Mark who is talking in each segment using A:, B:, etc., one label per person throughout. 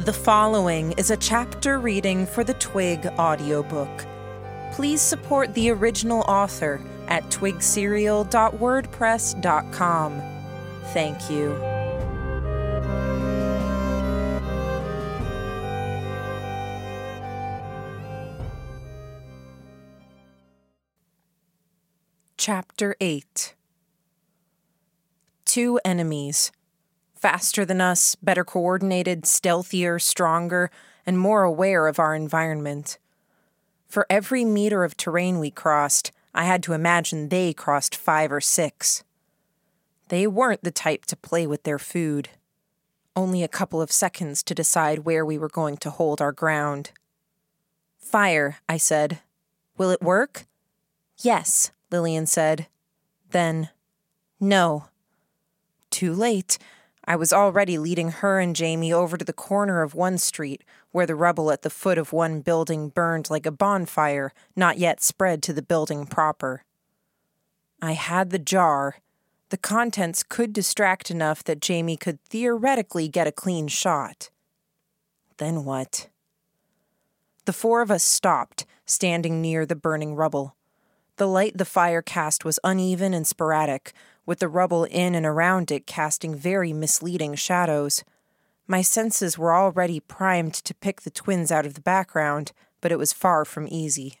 A: The following is a chapter reading for the Twig audiobook. Please support the original author at twigserial.wordpress.com. Thank you. Chapter 8 Two enemies faster than us, better coordinated, stealthier, stronger, and more aware of our environment. For every meter of terrain we crossed, I had to imagine they crossed five or six. They weren't the type to play with their food. Only a couple of seconds to decide where we were going to hold our ground. Fire, I said. Will it work? Yes, Lillian said. Then, no. Too late. I was already leading her and Jamie over to the corner of one street, where the rubble at the foot of one building burned like a bonfire, not yet spread to the building proper. I had the jar. The contents could distract enough that Jamie could theoretically get a clean shot. Then what? The four of us stopped, standing near the burning rubble. The light the fire cast was uneven and sporadic, with the rubble in and around it casting very misleading shadows. My senses were already primed to pick the twins out of the background, but it was far from easy.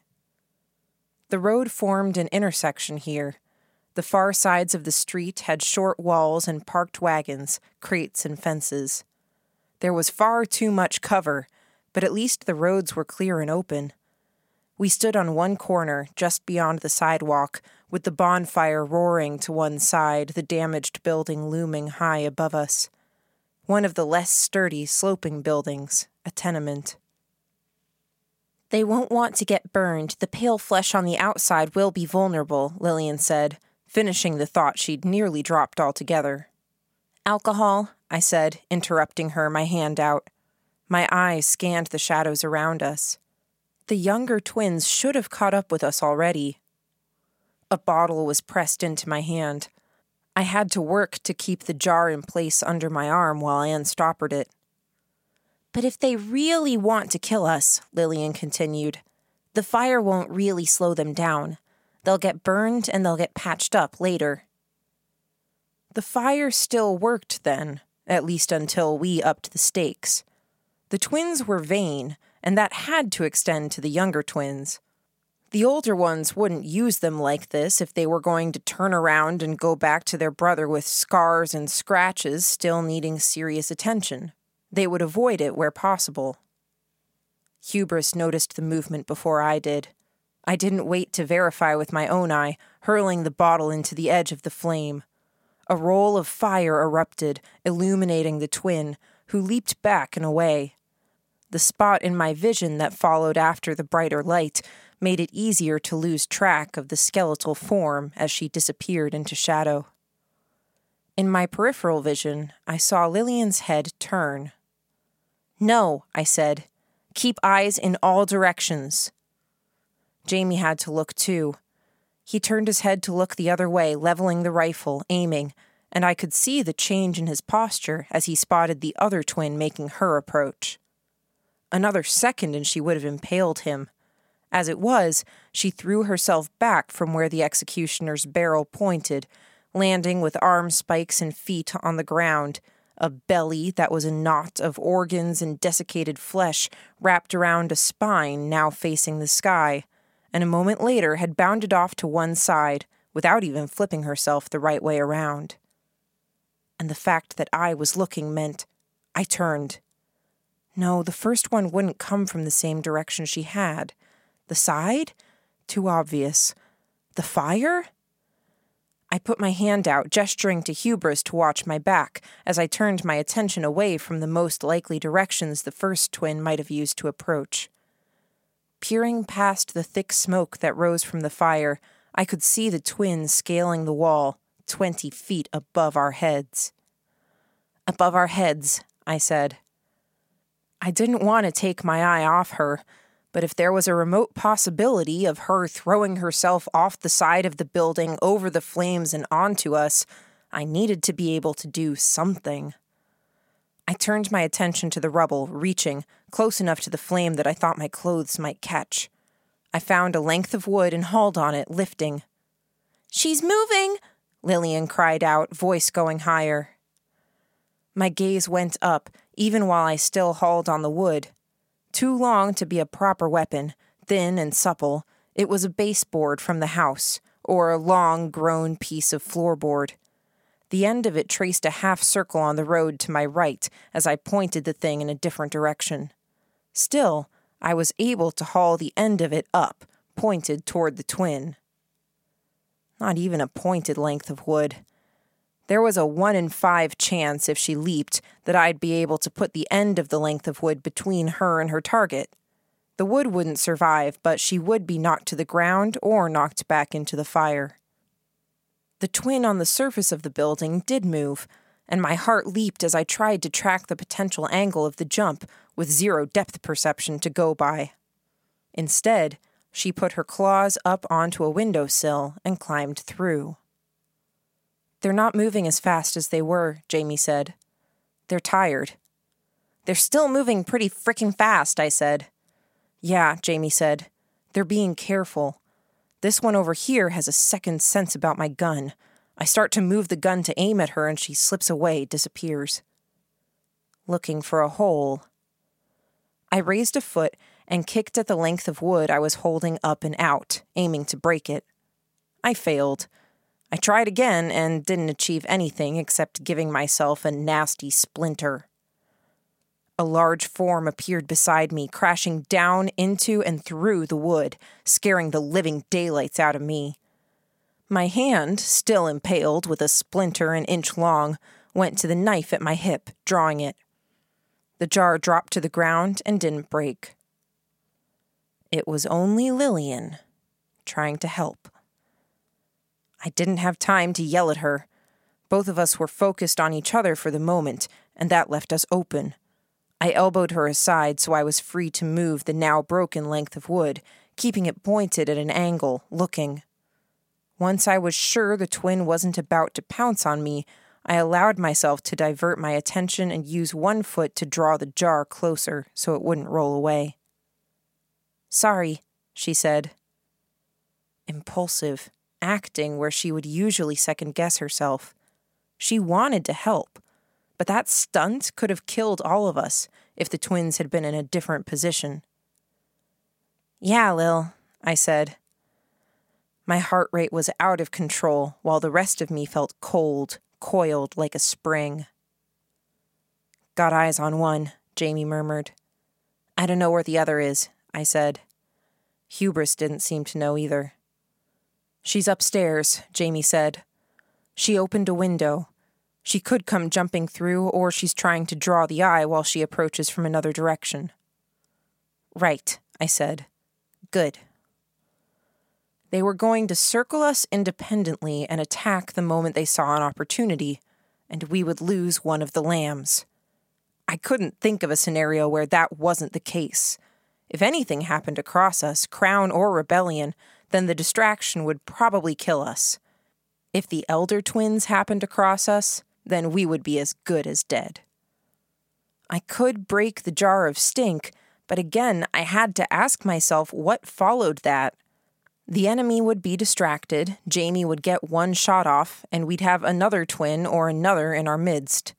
A: The road formed an intersection here. The far sides of the street had short walls and parked wagons, crates, and fences. There was far too much cover, but at least the roads were clear and open. We stood on one corner, just beyond the sidewalk, with the bonfire roaring to one side, the damaged building looming high above us. One of the less sturdy, sloping buildings, a tenement. They won't want to get burned. The pale flesh on the outside will be vulnerable, Lillian said, finishing the thought she'd nearly dropped altogether. Alcohol, I said, interrupting her, my hand out. My eyes scanned the shadows around us. The younger twins should have caught up with us already, a bottle was pressed into my hand. I had to work to keep the jar in place under my arm while I unstoppered it. But if they really want to kill us, Lillian continued, the fire won't really slow them down. They'll get burned and they'll get patched up later. The fire still worked then, at least until we upped the stakes. The twins were vain, and that had to extend to the younger twins. The older ones wouldn't use them like this if they were going to turn around and go back to their brother with scars and scratches still needing serious attention. They would avoid it where possible. Hubris noticed the movement before I did. I didn't wait to verify with my own eye, hurling the bottle into the edge of the flame. A roll of fire erupted, illuminating the twin, who leaped back and away. The spot in my vision that followed after the brighter light made it easier to lose track of the skeletal form as she disappeared into shadow. In my peripheral vision, I saw Lillian's head turn. No, I said. Keep eyes in all directions. Jamie had to look too. He turned his head to look the other way, leveling the rifle, aiming, and I could see the change in his posture as he spotted the other twin making her approach. Another second and she would have impaled him. As it was, she threw herself back from where the executioner's barrel pointed, landing with arm spikes and feet on the ground, a belly that was a knot of organs and desiccated flesh wrapped around a spine now facing the sky, and a moment later had bounded off to one side without even flipping herself the right way around. And the fact that I was looking meant I turned. No, the first one wouldn't come from the same direction she had. The side? Too obvious. The fire? I put my hand out, gesturing to Hubris to watch my back, as I turned my attention away from the most likely directions the first twin might have used to approach. Peering past the thick smoke that rose from the fire, I could see the twins scaling the wall, twenty feet above our heads. Above our heads, I said. I didn't want to take my eye off her, but if there was a remote possibility of her throwing herself off the side of the building over the flames and onto us, I needed to be able to do something. I turned my attention to the rubble, reaching close enough to the flame that I thought my clothes might catch. I found a length of wood and hauled on it, lifting. She's moving! Lillian cried out, voice going higher. My gaze went up, even while I still hauled on the wood. Too long to be a proper weapon, thin and supple, it was a baseboard from the house, or a long, grown piece of floorboard. The end of it traced a half circle on the road to my right as I pointed the thing in a different direction. Still, I was able to haul the end of it up, pointed toward the twin. Not even a pointed length of wood. There was a one in five chance if she leaped that I'd be able to put the end of the length of wood between her and her target. The wood wouldn't survive, but she would be knocked to the ground or knocked back into the fire. The twin on the surface of the building did move, and my heart leaped as I tried to track the potential angle of the jump with zero depth perception to go by. Instead, she put her claws up onto a window-sill and climbed through. They're not moving as fast as they were, Jamie said. They're tired. They're still moving pretty frickin' fast, I said. Yeah, Jamie said. They're being careful. This one over here has a second sense about my gun. I start to move the gun to aim at her and she slips away, disappears. Looking for a hole. I raised a foot and kicked at the length of wood I was holding up and out, aiming to break it. I failed. I tried again and didn't achieve anything except giving myself a nasty splinter. A large form appeared beside me, crashing down into and through the wood, scaring the living daylights out of me. My hand, still impaled with a splinter an inch long, went to the knife at my hip, drawing it. The jar dropped to the ground and didn't break. It was only Lillian, trying to help. I didn't have time to yell at her. Both of us were focused on each other for the moment, and that left us open. I elbowed her aside so I was free to move the now broken length of wood, keeping it pointed at an angle, looking. Once I was sure the twin wasn't about to pounce on me, I allowed myself to divert my attention and use one foot to draw the jar closer so it wouldn't roll away. Sorry, she said. Impulsive, acting where she would usually second guess herself. She wanted to help but that stunt could have killed all of us if the twins had been in a different position. Yeah, Lil, I said. My heart rate was out of control while the rest of me felt cold, coiled like a spring. Got eyes on one, Jamie murmured. I don't know where the other is, I said. Hubris didn't seem to know either. She's upstairs, Jamie said. She opened a window, she could come jumping through, or she's trying to draw the eye while she approaches from another direction. Right, I said. Good. They were going to circle us independently and attack the moment they saw an opportunity, and we would lose one of the lambs. I couldn't think of a scenario where that wasn't the case. If anything happened across us, crown or rebellion, then the distraction would probably kill us. If the elder twins happened across us, then we would be as good as dead. I could break the jar of stink, but again, I had to ask myself what followed that. The enemy would be distracted, Jamie would get one shot off, and we'd have another twin or another in our midst.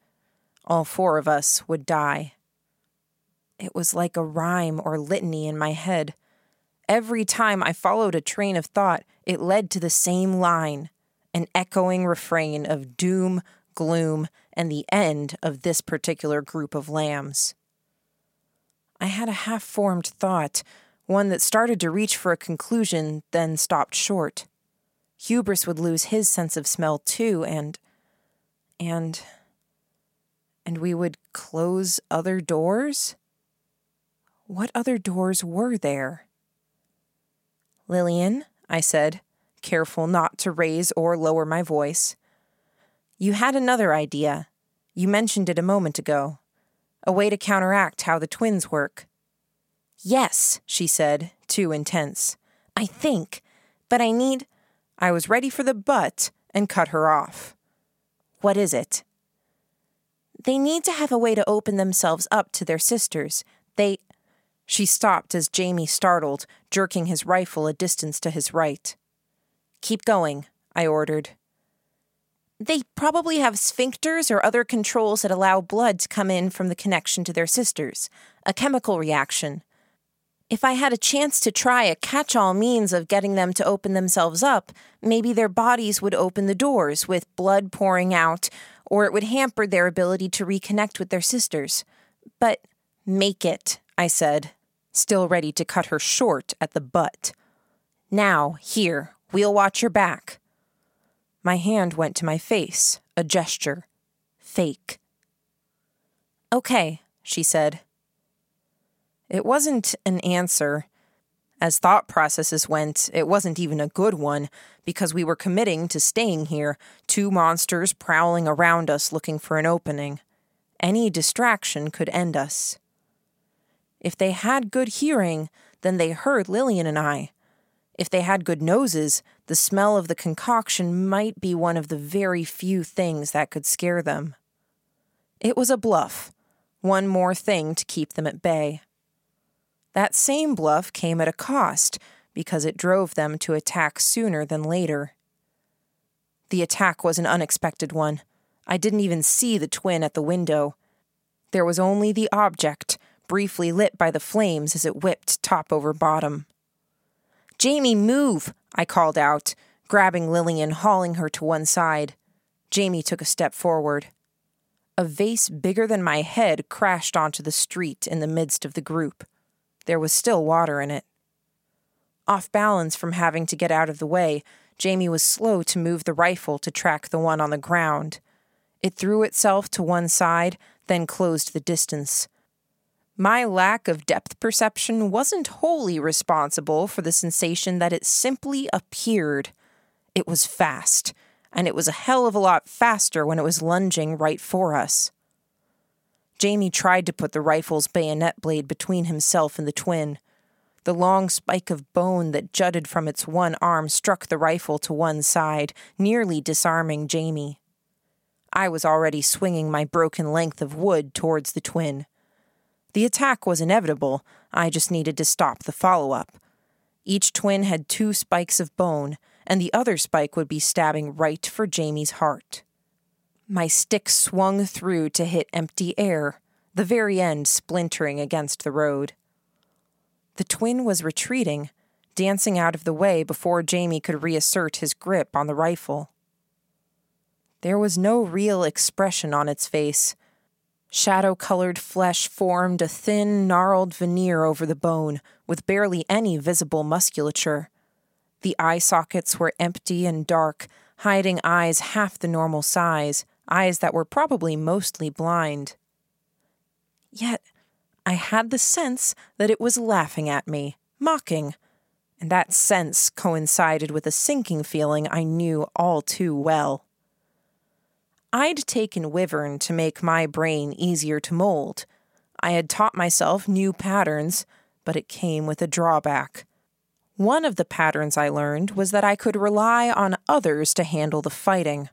A: All four of us would die. It was like a rhyme or litany in my head. Every time I followed a train of thought, it led to the same line an echoing refrain of doom, gloom, and the end of this particular group of lambs. I had a half formed thought, one that started to reach for a conclusion, then stopped short. Hubris would lose his sense of smell too, and. and. and we would close other doors? What other doors were there? Lillian, I said, careful not to raise or lower my voice. You had another idea. You mentioned it a moment ago. A way to counteract how the twins work. Yes, she said, too intense. I think, but I need. I was ready for the but and cut her off. What is it? They need to have a way to open themselves up to their sisters. They. She stopped as Jamie startled, jerking his rifle a distance to his right. Keep going, I ordered. They probably have sphincters or other controls that allow blood to come in from the connection to their sisters, a chemical reaction. If I had a chance to try a catch all means of getting them to open themselves up, maybe their bodies would open the doors with blood pouring out, or it would hamper their ability to reconnect with their sisters. But make it, I said, still ready to cut her short at the butt. Now, here, we'll watch your back. My hand went to my face, a gesture. Fake. Okay, she said. It wasn't an answer. As thought processes went, it wasn't even a good one, because we were committing to staying here, two monsters prowling around us looking for an opening. Any distraction could end us. If they had good hearing, then they heard Lillian and I. If they had good noses, the smell of the concoction might be one of the very few things that could scare them. It was a bluff, one more thing to keep them at bay. That same bluff came at a cost because it drove them to attack sooner than later. The attack was an unexpected one. I didn't even see the twin at the window. There was only the object, briefly lit by the flames as it whipped top over bottom. Jamie, move! I called out, grabbing Lillian, and hauling her to one side. Jamie took a step forward. A vase bigger than my head crashed onto the street in the midst of the group. There was still water in it. Off balance from having to get out of the way, Jamie was slow to move the rifle to track the one on the ground. It threw itself to one side, then closed the distance. My lack of depth perception wasn't wholly responsible for the sensation that it simply appeared. It was fast, and it was a hell of a lot faster when it was lunging right for us. Jamie tried to put the rifle's bayonet blade between himself and the twin. The long spike of bone that jutted from its one arm struck the rifle to one side, nearly disarming Jamie. I was already swinging my broken length of wood towards the twin. The attack was inevitable, I just needed to stop the follow up. Each twin had two spikes of bone, and the other spike would be stabbing right for Jamie's heart. My stick swung through to hit empty air, the very end splintering against the road. The twin was retreating, dancing out of the way before Jamie could reassert his grip on the rifle. There was no real expression on its face. Shadow colored flesh formed a thin, gnarled veneer over the bone, with barely any visible musculature. The eye sockets were empty and dark, hiding eyes half the normal size, eyes that were probably mostly blind. Yet I had the sense that it was laughing at me, mocking, and that sense coincided with a sinking feeling I knew all too well. I'd taken Wyvern to make my brain easier to mold. I had taught myself new patterns, but it came with a drawback. One of the patterns I learned was that I could rely on others to handle the fighting.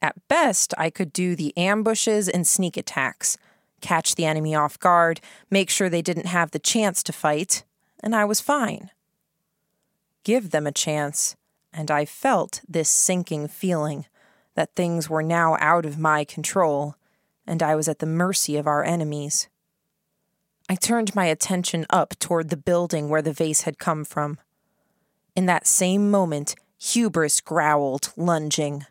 A: At best, I could do the ambushes and sneak attacks, catch the enemy off guard, make sure they didn't have the chance to fight, and I was fine. Give them a chance, and I felt this sinking feeling that things were now out of my control, and I was at the mercy of our enemies. I turned my attention up toward the building where the vase had come from. In that same moment, hubris growled, lunging.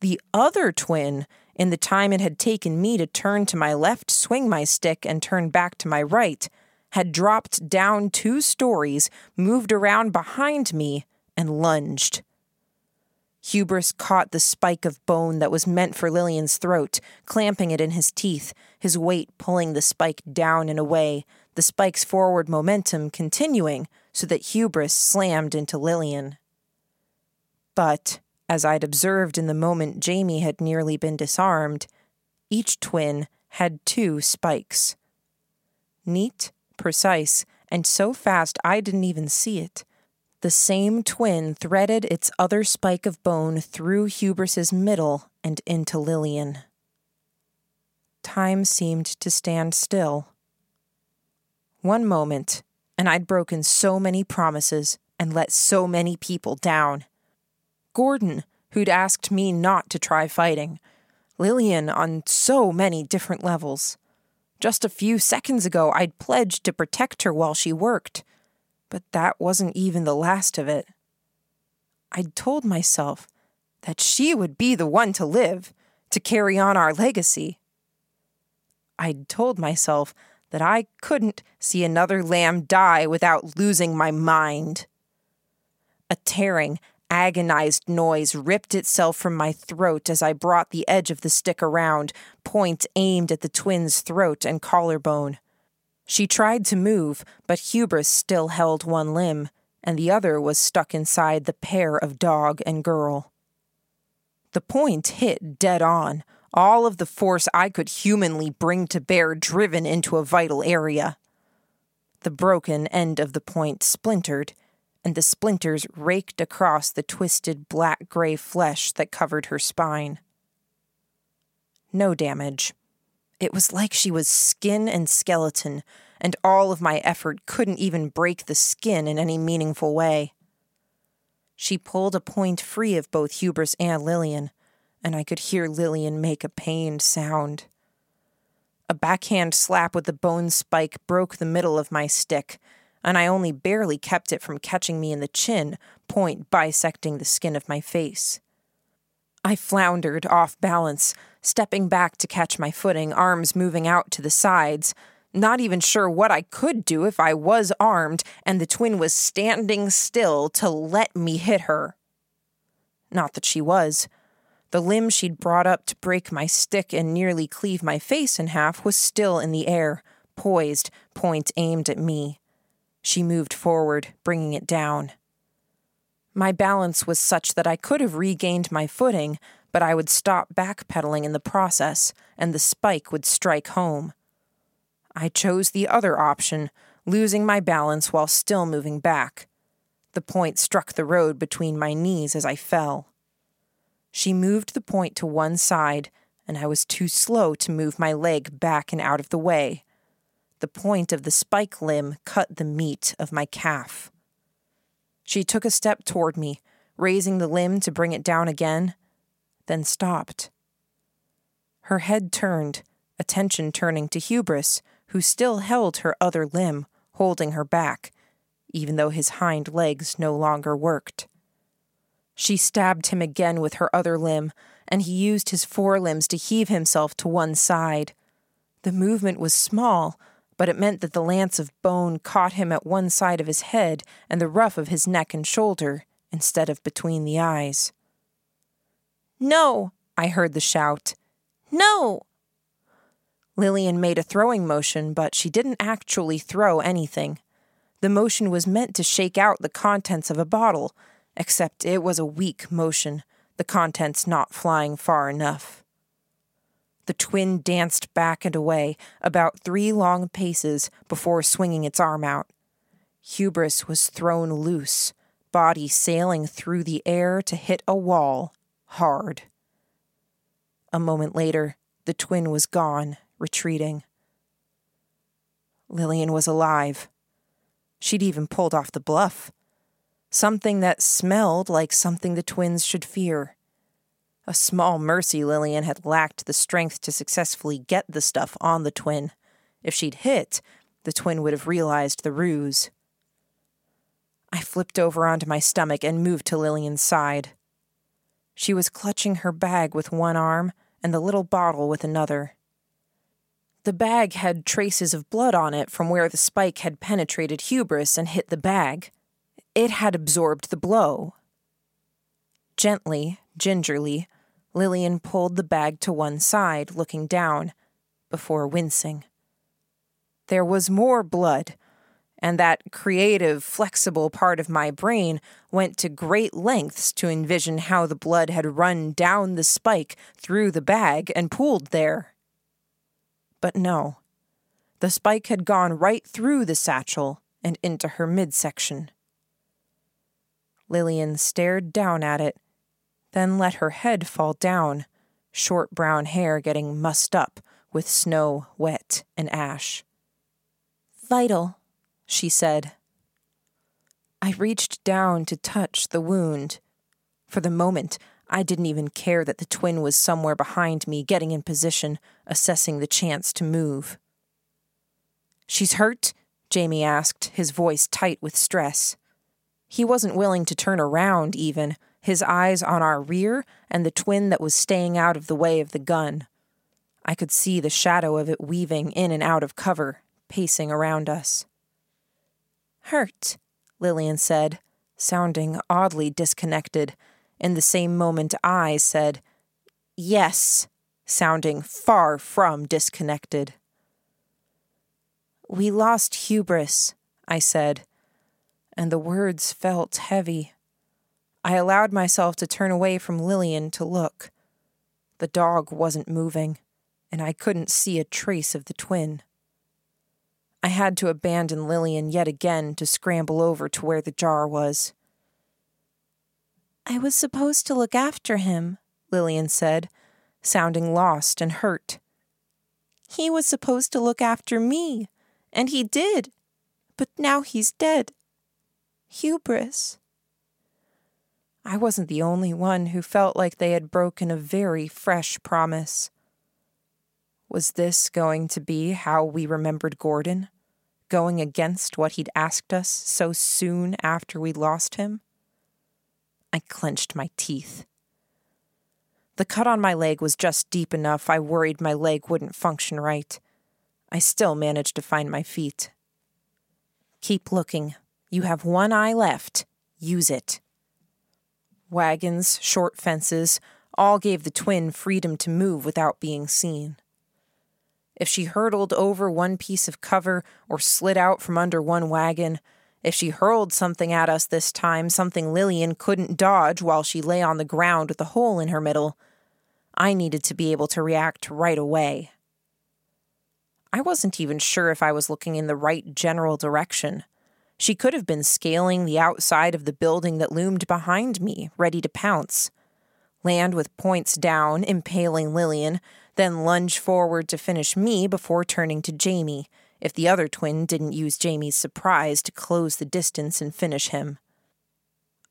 A: The other twin, in the time it had taken me to turn to my left, swing my stick, and turn back to my right, had dropped down two stories, moved around behind me, and lunged. Hubris caught the spike of bone that was meant for Lillian's throat, clamping it in his teeth, his weight pulling the spike down and away, the spike's forward momentum continuing so that Hubris slammed into Lillian. But as I'd observed in the moment Jamie had nearly been disarmed, each twin had two spikes. Neat, precise, and so fast I didn't even see it. The same twin threaded its other spike of bone through Hubris's middle and into Lillian. time seemed to stand still. One moment, and I'd broken so many promises and let so many people down. Gordon, who'd asked me not to try fighting, Lillian on so many different levels. Just a few seconds ago, I'd pledged to protect her while she worked, but that wasn't even the last of it. I'd told myself that she would be the one to live, to carry on our legacy. I'd told myself that I couldn't see another lamb die without losing my mind. A tearing, agonized noise ripped itself from my throat as I brought the edge of the stick around, point aimed at the twin's throat and collarbone. She tried to move, but Hubris still held one limb, and the other was stuck inside the pair of dog and girl. The point hit dead on, all of the force I could humanly bring to bear driven into a vital area. The broken end of the point splintered, and the splinters raked across the twisted black gray flesh that covered her spine. No damage. It was like she was skin and skeleton, and all of my effort couldn't even break the skin in any meaningful way. She pulled a point free of both Hubris and Lillian, and I could hear Lillian make a pained sound. A backhand slap with the bone spike broke the middle of my stick, and I only barely kept it from catching me in the chin, point bisecting the skin of my face. I floundered off balance, stepping back to catch my footing, arms moving out to the sides, not even sure what I could do if I was armed and the twin was standing still to let me hit her. Not that she was. The limb she'd brought up to break my stick and nearly cleave my face in half was still in the air, poised, point aimed at me. She moved forward, bringing it down. My balance was such that I could have regained my footing, but I would stop backpedaling in the process, and the spike would strike home. I chose the other option, losing my balance while still moving back. The point struck the road between my knees as I fell. She moved the point to one side, and I was too slow to move my leg back and out of the way the point of the spike limb cut the meat of my calf. She took a step toward me, raising the limb to bring it down again, then stopped. Her head turned, attention turning to Hubris, who still held her other limb, holding her back, even though his hind legs no longer worked. She stabbed him again with her other limb, and he used his forelimbs to heave himself to one side. The movement was small, but it meant that the lance of bone caught him at one side of his head and the ruff of his neck and shoulder, instead of between the eyes. No, I heard the shout. No! Lillian made a throwing motion, but she didn't actually throw anything. The motion was meant to shake out the contents of a bottle, except it was a weak motion, the contents not flying far enough. The twin danced back and away about three long paces before swinging its arm out. Hubris was thrown loose, body sailing through the air to hit a wall, hard. A moment later, the twin was gone, retreating. Lillian was alive. She'd even pulled off the bluff. Something that smelled like something the twins should fear. A small mercy Lillian had lacked the strength to successfully get the stuff on the twin. If she'd hit, the twin would have realized the ruse. I flipped over onto my stomach and moved to Lillian's side. She was clutching her bag with one arm and the little bottle with another. The bag had traces of blood on it from where the spike had penetrated hubris and hit the bag. It had absorbed the blow. Gently, gingerly, Lillian pulled the bag to one side, looking down, before wincing. There was more blood, and that creative, flexible part of my brain went to great lengths to envision how the blood had run down the spike through the bag and pooled there. But no, the spike had gone right through the satchel and into her midsection. Lillian stared down at it then let her head fall down, short brown hair getting mussed up with snow, wet, and ash. Vital, she said. I reached down to touch the wound. For the moment, I didn't even care that the twin was somewhere behind me, getting in position, assessing the chance to move. She's hurt? Jamie asked, his voice tight with stress. He wasn't willing to turn around, even, his eyes on our rear and the twin that was staying out of the way of the gun. I could see the shadow of it weaving in and out of cover, pacing around us. Hurt, Lillian said, sounding oddly disconnected. In the same moment, I said, Yes, sounding far from disconnected. We lost hubris, I said, and the words felt heavy. I allowed myself to turn away from Lillian to look. The dog wasn't moving, and I couldn't see a trace of the twin. I had to abandon Lillian yet again to scramble over to where the jar was. I was supposed to look after him, Lillian said, sounding lost and hurt. He was supposed to look after me, and he did, but now he's dead. Hubris. I wasn't the only one who felt like they had broken a very fresh promise. Was this going to be how we remembered Gordon? Going against what he'd asked us so soon after we lost him? I clenched my teeth. The cut on my leg was just deep enough I worried my leg wouldn't function right. I still managed to find my feet. Keep looking. You have one eye left. Use it. Wagons, short fences, all gave the twin freedom to move without being seen. If she hurtled over one piece of cover or slid out from under one wagon, if she hurled something at us this time, something Lillian couldn't dodge while she lay on the ground with a hole in her middle, I needed to be able to react right away. I wasn't even sure if I was looking in the right general direction. She could have been scaling the outside of the building that loomed behind me, ready to pounce. Land with points down, impaling Lillian, then lunge forward to finish me before turning to Jamie, if the other twin didn't use Jamie's surprise to close the distance and finish him.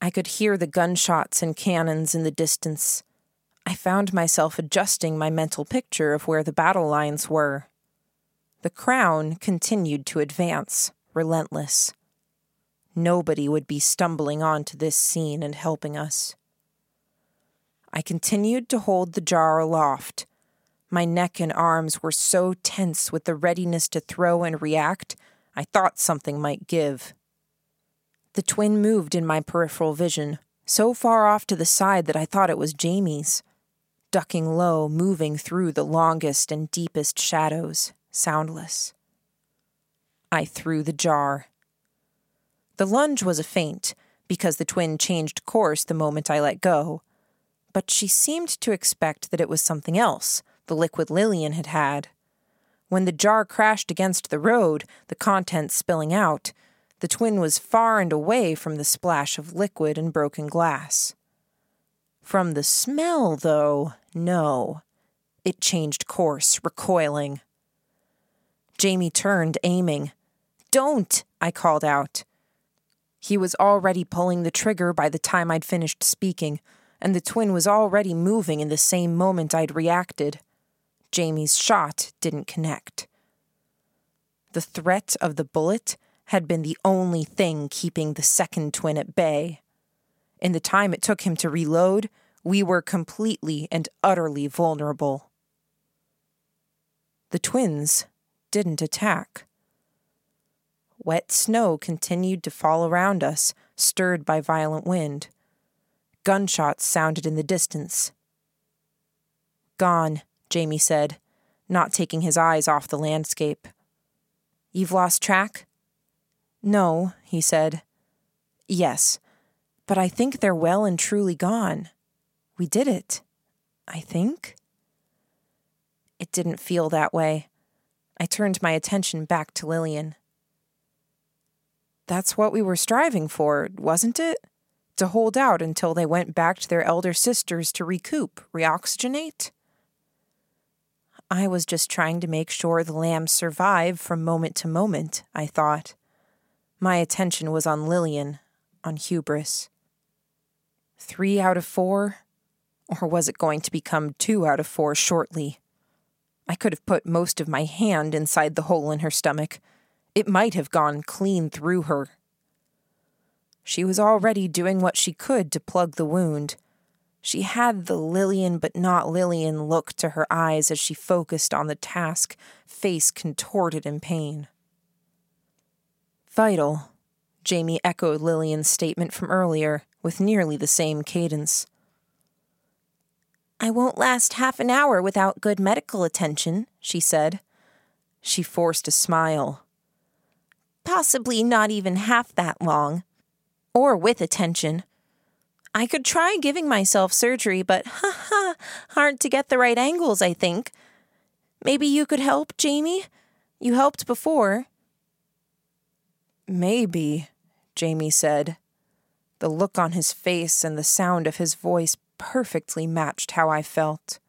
A: I could hear the gunshots and cannons in the distance. I found myself adjusting my mental picture of where the battle lines were. The crown continued to advance, relentless. Nobody would be stumbling onto this scene and helping us. I continued to hold the jar aloft. My neck and arms were so tense with the readiness to throw and react, I thought something might give. The twin moved in my peripheral vision, so far off to the side that I thought it was Jamie's, ducking low, moving through the longest and deepest shadows, soundless. I threw the jar. The lunge was a feint, because the twin changed course the moment I let go. But she seemed to expect that it was something else, the liquid Lillian had had. When the jar crashed against the road, the contents spilling out, the twin was far and away from the splash of liquid and broken glass. From the smell, though, no. It changed course, recoiling. Jamie turned, aiming. Don't! I called out. He was already pulling the trigger by the time I'd finished speaking, and the twin was already moving in the same moment I'd reacted. Jamie's shot didn't connect. The threat of the bullet had been the only thing keeping the second twin at bay. In the time it took him to reload, we were completely and utterly vulnerable. The twins didn't attack. Wet snow continued to fall around us, stirred by violent wind. Gunshots sounded in the distance. Gone, Jamie said, not taking his eyes off the landscape. You've lost track? No, he said. Yes, but I think they're well and truly gone. We did it. I think. It didn't feel that way. I turned my attention back to Lillian. That's what we were striving for, wasn't it? To hold out until they went back to their elder sisters to recoup, reoxygenate? I was just trying to make sure the lambs survived from moment to moment, I thought. My attention was on Lillian, on hubris. Three out of four? Or was it going to become two out of four shortly? I could have put most of my hand inside the hole in her stomach. It might have gone clean through her. She was already doing what she could to plug the wound. She had the Lillian but not Lillian look to her eyes as she focused on the task, face contorted in pain. Vital, Jamie echoed Lillian's statement from earlier with nearly the same cadence.
B: I won't last half an hour without good medical attention, she said.
A: She forced a smile.
B: Possibly not even half that long. Or with attention. I could try giving myself surgery, but ha ha, hard to get the right angles, I think. Maybe you could help, Jamie? You helped before.
A: Maybe, Jamie said. The look on his face and the sound of his voice perfectly matched how I felt.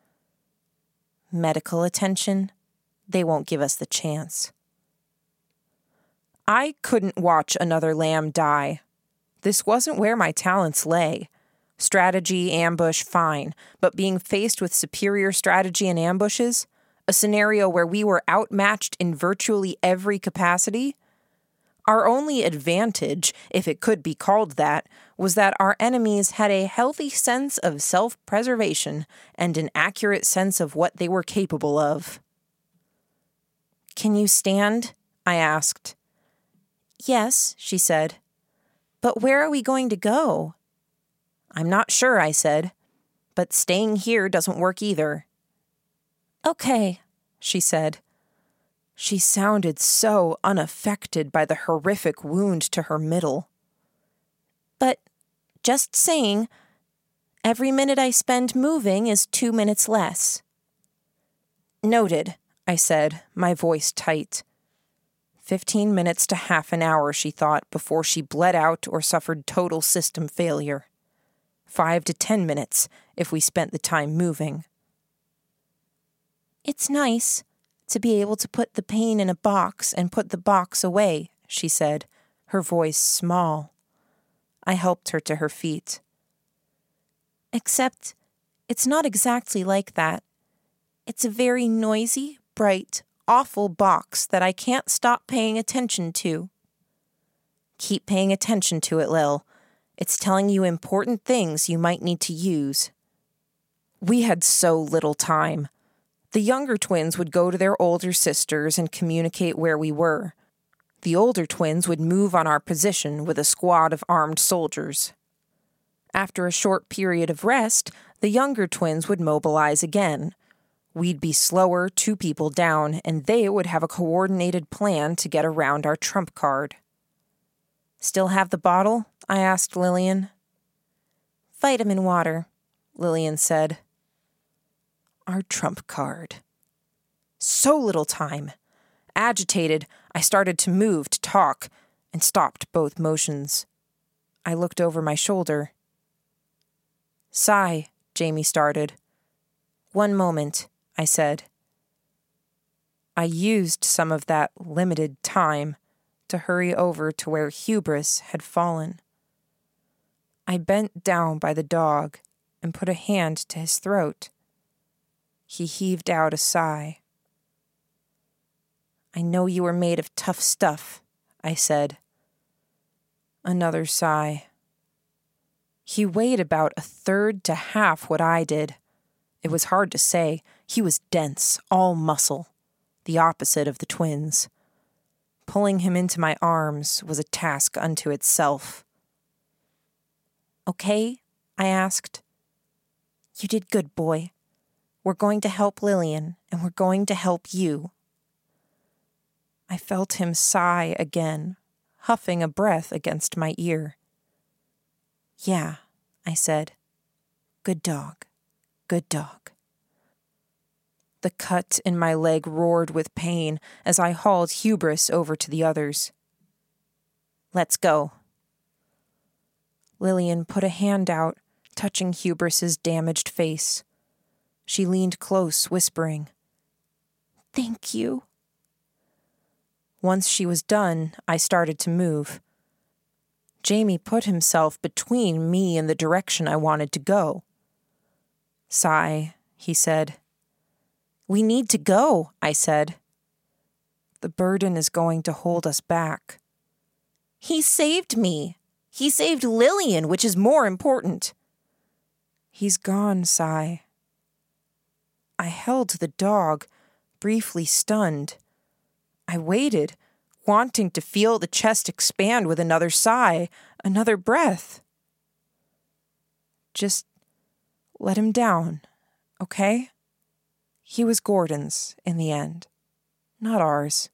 B: Medical attention? They won't give us the chance.
A: I couldn't watch another lamb die. This wasn't where my talents lay. Strategy, ambush, fine, but being faced with superior strategy and ambushes, a scenario where we were outmatched in virtually every capacity, our only advantage, if it could be called that, was that our enemies had a healthy sense of self preservation and an accurate sense of what they were capable of.
B: Can you stand? I asked.
A: Yes, she said.
B: But where are we going to go?
A: I'm not sure, I said. But staying here doesn't work either.
B: Okay, she said.
A: She sounded so unaffected by the horrific wound to her middle.
B: But just saying, every minute I spend moving is two minutes less.
A: Noted, I said, my voice tight. Fifteen minutes to half an hour, she thought, before she bled out or suffered total system failure. Five to ten minutes if we spent the time moving.
B: It's nice, to be able to put the pain in a box and put the box away, she said, her voice small. I helped her to her feet. Except, it's not exactly like that. It's a very noisy, bright, awful box that I can't stop paying attention to. Keep paying attention to it, Lil. It's telling you important things you might need to use. We had so little time. The younger twins would go to their older sisters and communicate where we were. The older twins would move on our position with a squad of armed soldiers. After a short period of rest, the younger twins would mobilize again. We'd be slower, two people down, and they would have a coordinated plan to get around our trump card. Still have the bottle? I asked Lillian. Vitamin water, Lillian said
A: our trump card. So little time. Agitated, I started to move to talk and stopped both motions. I looked over my shoulder. Sy, Jamie started. One moment, I said. I used some of that limited time to hurry over to where Hubris had fallen. I bent down by the dog and put a hand to his throat. He heaved out a sigh. I know you are made of tough stuff, I said. Another sigh. He weighed about a third to half what I did. It was hard to say. He was dense, all muscle, the opposite of the twins. Pulling him into my arms was a task unto itself.
B: Okay? I asked. You did good, boy. We're going to help Lillian, and we're going to help you.
A: I felt him sigh again, huffing a breath against my ear.
B: Yeah, I said. Good dog. Good dog.
A: The cut in my leg roared with pain as I hauled Hubris over to the others.
B: Let's go.
A: Lillian put a hand out, touching Hubris's damaged face. She leaned close, whispering,
B: Thank you.
A: Once she was done, I started to move. Jamie put himself between me and the direction I wanted to go. Sy, he said.
B: We need to go, I said.
A: The burden is going to hold us back.
B: He saved me. He saved Lillian, which is more important.
A: He's gone, Sy. I held the dog, briefly stunned. I waited, wanting to feel the chest expand with another sigh, another breath. Just let him down, okay? He was Gordon's in the end, not ours.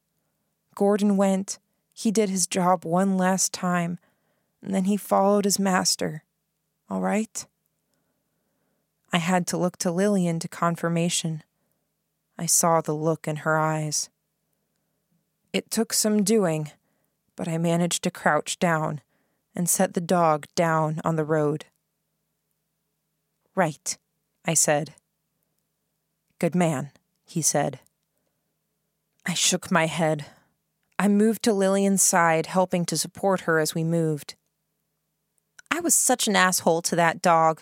A: Gordon went, he did his job one last time, and then he followed his master. All right? I had to look to Lillian to confirmation. I saw the look in her eyes. It took some doing, but I managed to crouch down and set the dog down on the road. Right, I said. Good man, he said. I shook my head. I moved to Lillian's side, helping to support her as we moved.
B: I was such an asshole to that dog,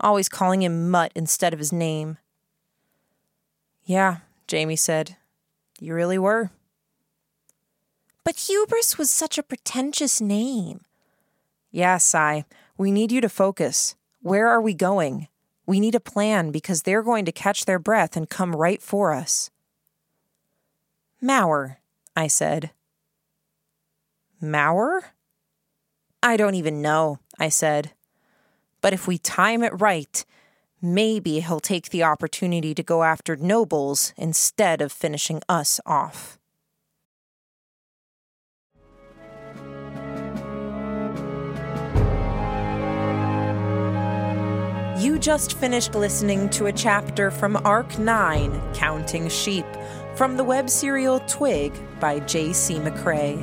B: always calling him Mutt instead of his name.
A: Yeah, Jamie said. You really were.
B: But Hubris was such a pretentious name.
A: Yeah, Sy, we need you to focus. Where are we going? We need a plan because they're going to catch their breath and come right for us.
B: Mauer, I said.
A: Mauer?
B: I don't even know, I said. But if we time it right, maybe he'll take the opportunity to go after nobles instead of finishing us off. You just finished listening to a chapter from Arc 9, Counting Sheep, from the web serial Twig by J.C. McCrae.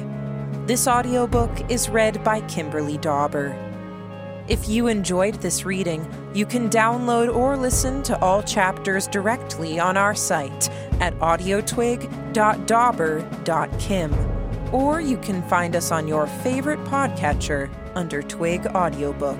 B: This audiobook is read by Kimberly Dauber. If you enjoyed this reading, you can download or listen to all chapters directly on our site at audiotwig.dauber.kim, or you can find us on your favorite podcatcher under Twig Audiobook.